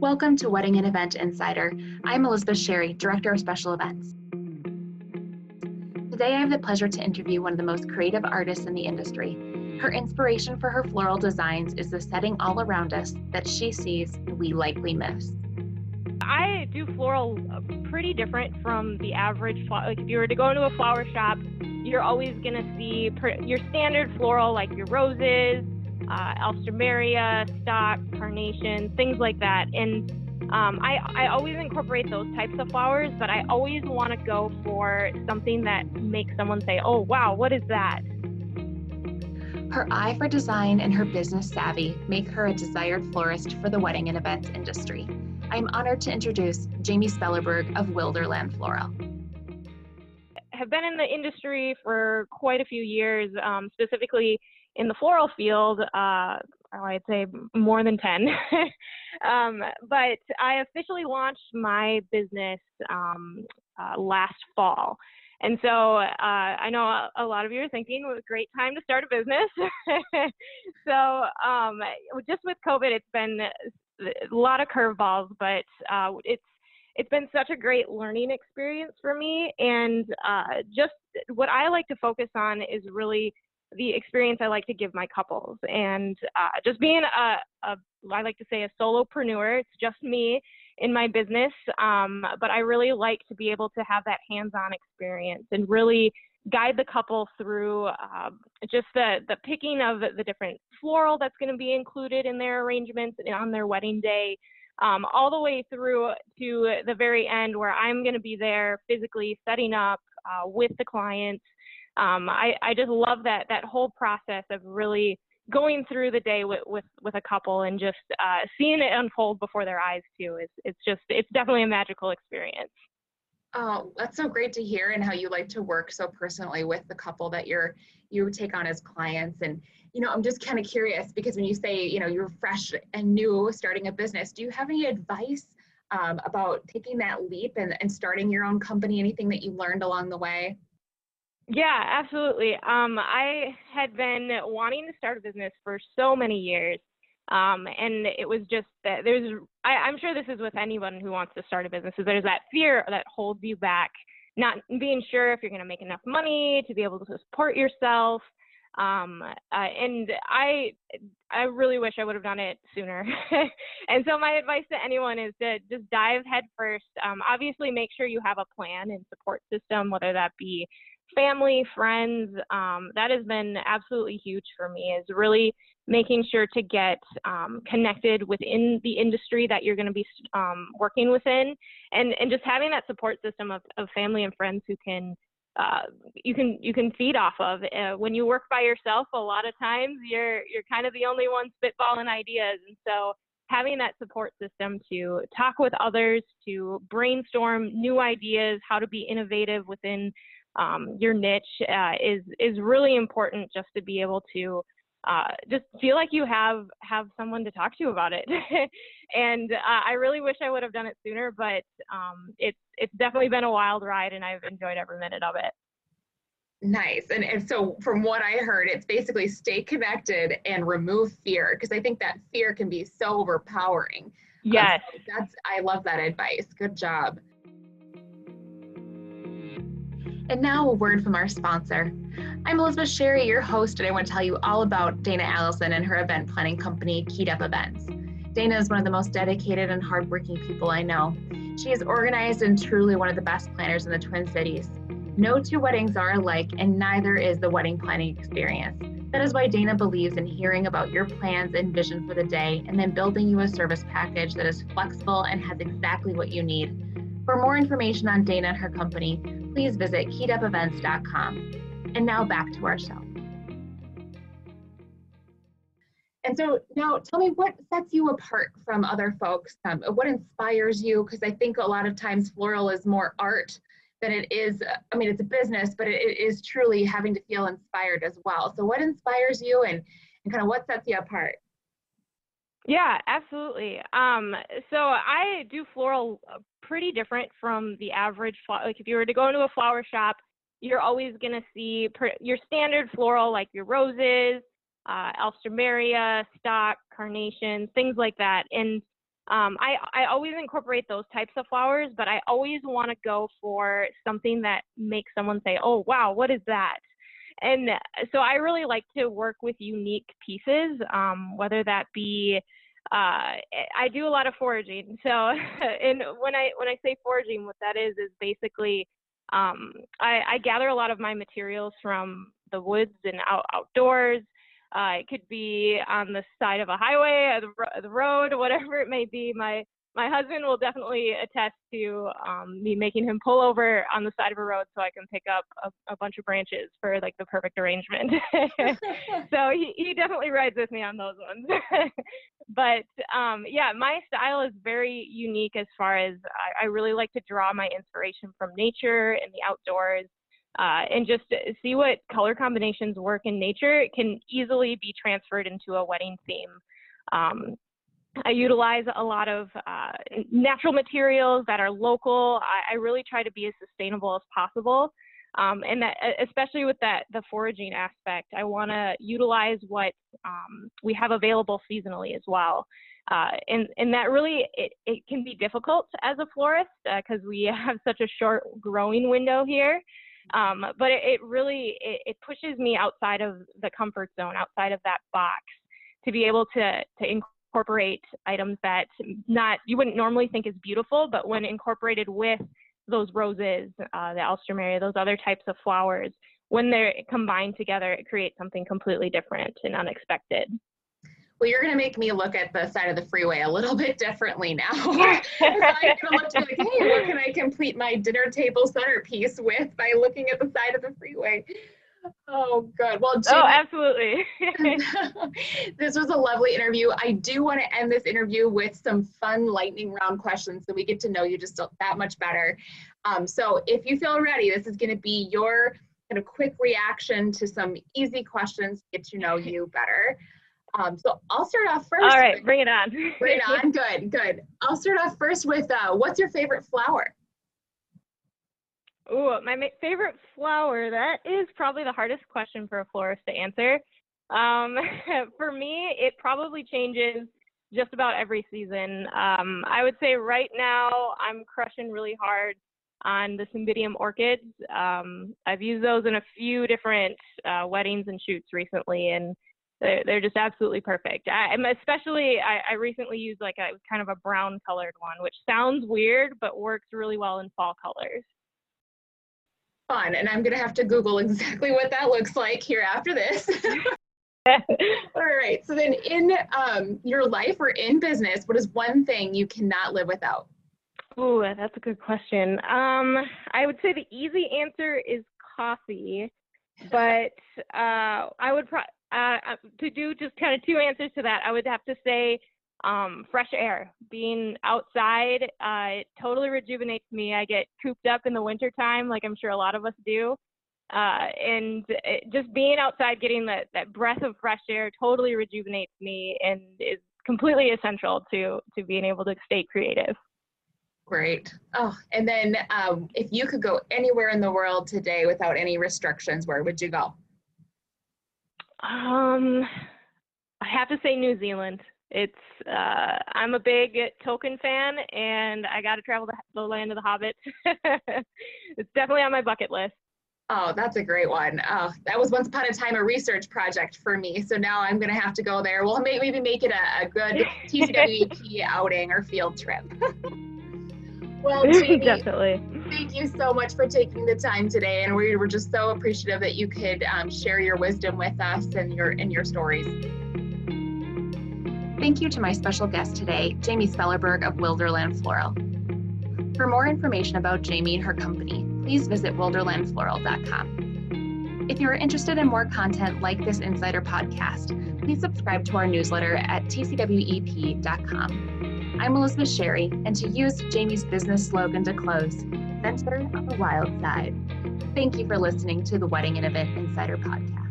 Welcome to Wedding and Event Insider. I'm Elizabeth Sherry, Director of Special Events. Today I have the pleasure to interview one of the most creative artists in the industry. Her inspiration for her floral designs is the setting all around us that she sees we likely miss. I do floral uh, pretty different from the average flower. Like if you were to go into a flower shop, you're always gonna see your standard floral like your roses, uh, alstroemeria, stock, carnation, things like that. And um, I, I always incorporate those types of flowers, but I always want to go for something that makes someone say, oh, wow, what is that? Her eye for design and her business savvy make her a desired florist for the wedding and events industry. I'm honored to introduce Jamie Spellerberg of Wilderland Floral. Have been in the industry for quite a few years, um, specifically in the floral field, uh, I'd say more than 10. um, but I officially launched my business um, uh, last fall. And so uh, I know a, a, lot of you are thinking, well, great time to start a business. so um, just with COVID, it's been a lot of curveballs, but uh, it's it's been such a great learning experience for me. And uh, just what I like to focus on is really the experience I like to give my couples. And uh, just being a, a, I like to say a solopreneur, it's just me in my business. Um, but I really like to be able to have that hands on experience and really guide the couple through uh, just the, the picking of the different floral that's going to be included in their arrangements on their wedding day. Um, all the way through to the very end where I'm going to be there physically setting up uh, with the clients um, I, I just love that that whole process of really going through the day with with, with a couple and just uh, seeing it unfold before their eyes too is it's just it's definitely a magical experience. Oh, that's so great to hear and how you like to work so personally with the couple that you're you take on as clients and you know i'm just kind of curious because when you say you know you're fresh and new starting a business do you have any advice um, about taking that leap and, and starting your own company anything that you learned along the way yeah, absolutely. Um, I had been wanting to start a business for so many years. Um, and it was just that there's, I, I'm sure this is with anyone who wants to start a business, is there's that fear that holds you back, not being sure if you're going to make enough money to be able to support yourself. Um, uh, and I, I really wish I would have done it sooner. and so my advice to anyone is to just dive head first. Um, obviously, make sure you have a plan and support system, whether that be family, friends, um, that has been absolutely huge for me is really making sure to get um, connected within the industry that you're going to be um, working within and, and just having that support system of, of family and friends who can uh, you can you can feed off of. Uh, when you work by yourself a lot of times you're you're kind of the only one spitballing ideas and so having that support system to talk with others to brainstorm new ideas how to be innovative within um, your niche uh, is is really important just to be able to uh, just feel like you have have someone to talk to about it. and uh, I really wish I would have done it sooner, but um, it's it's definitely been a wild ride, and I've enjoyed every minute of it. Nice. And, and so, from what I heard, it's basically stay connected and remove fear because I think that fear can be so overpowering. Yes. Um, so that's I love that advice. Good job. And now a word from our sponsor. I'm Elizabeth Sherry, your host, and I want to tell you all about Dana Allison and her event planning company, Keyed Up Events. Dana is one of the most dedicated and hardworking people I know. She is organized and truly one of the best planners in the Twin Cities. No two weddings are alike, and neither is the wedding planning experience. That is why Dana believes in hearing about your plans and vision for the day and then building you a service package that is flexible and has exactly what you need. For more information on Dana and her company, please visit keyedupevents.com. And now back to our show. And so now tell me what sets you apart from other folks? Um, what inspires you? Because I think a lot of times floral is more art than it is, I mean, it's a business, but it, is truly having to feel inspired as well. So what inspires you and, and kind of what sets you apart? Yeah, absolutely. Um, so I do floral uh, pretty different from the average flower. Like if you were to go into a flower shop, you're always going to see per- your standard floral, like your roses, uh, alstroemeria, stock, carnations, things like that. And um, I, I always incorporate those types of flowers, but I always want to go for something that makes someone say, oh, wow, what is that? And so I really like to work with unique pieces, um, whether that be uh, I do a lot of foraging. So, and when I when I say foraging, what that is is basically um, I, I, gather a lot of my materials from the woods and out, outdoors. Uh, it could be on the side of a highway, the, the road, whatever it may be. My my husband will definitely attest to um, me making him pull over on the side of a road so I can pick up a, a bunch of branches for like the perfect arrangement. so he, he definitely rides with me on those ones. but um, yeah, my style is very unique as far as I, I, really like to draw my inspiration from nature and the outdoors. Uh, and just see what color combinations work in nature it can easily be transferred into a wedding theme. Um, I utilize a lot of uh, natural materials that are local. I, I, really try to be as sustainable as possible. Um, and that, especially with that, the foraging aspect, I want to utilize what um, we have available seasonally as well. Uh, and, and that really, it, it can be difficult as a florist because uh, we have such a short growing window here. Um, but it, it really, it, it pushes me outside of the comfort zone, outside of that box to be able to, to incorporate items that not you wouldn't normally think is beautiful, but when incorporated with those roses, uh, the alstroemeria, those other types of flowers, when they're combined together, it creates something completely different and unexpected. Well, you're going to make me look at the side of the freeway a little bit differently now. I'm going to look to like, hey, what can I complete my dinner table centerpiece with by looking at the side of the freeway? Oh, good. Well, oh, absolutely. this was a lovely interview. I do want to end this interview with some fun lightning round questions so we get to know you just that much better. Um, so, if you feel ready, this is going to be your kind of quick reaction to some easy questions to get to know you better. Um, so I'll start off first. All right, bring it on. bring it on. Good, good. I'll start off first with uh, what's your favorite flower? Oh, my favorite flower. That is probably the hardest question for a florist to answer. Um, for me, it probably changes just about every season. Um, I would say right now I'm crushing really hard on the Cymbidium orchids. Um, I've used those in a few different uh, weddings and shoots recently, and they're, they're just absolutely perfect. I, am especially I, I recently used like a kind of a brown colored one, which sounds weird but works really well in fall colors fun. And I'm going to have to Google exactly what that looks like here after this. All right. So then in um, your life or in business, what is one thing you cannot live without? Oh, that's a good question. Um, I would say the easy answer is coffee, but uh, I would pro- uh, uh to do just kind of two answers to that. I would have to say um, fresh air, being outside, uh, it totally rejuvenates me. I get cooped up in the wintertime, like I'm sure a lot of us do. Uh, and it, just being outside, getting that, that breath of fresh air totally rejuvenates me and is completely essential to, to being able to stay creative. Great. Oh, and then um, if you could go anywhere in the world today without any restrictions, where would you go? Um, I have to say New Zealand it's uh, I'm a big Tolkien fan, and I got to travel the, the land of the Hobbit. it's definitely on my bucket list. Oh, that's a great one. Oh, that was once upon a time a research project for me. So now I'm going to have to go there. We'll maybe make it a, a good TCWEP outing or field trip. well, Jamie, definitely. Thank you so much for taking the time today, and we were just so appreciative that you could um, share your wisdom with us and your and your stories. Thank you to my special guest today, Jamie Spellerberg of Wilderland Floral. For more information about Jamie and her company, please visit wilderlandfloral.com. If you are interested in more content like this Insider podcast, please subscribe to our newsletter at tcwep.com. I'm Elizabeth Sherry, and to use Jamie's business slogan to close, Center on the Wild Side. Thank you for listening to the Wedding and Event Insider podcast.